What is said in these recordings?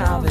Calvin.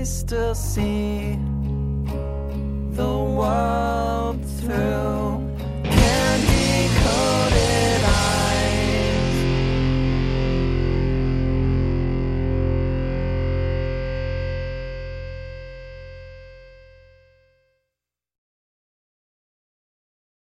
I still see the world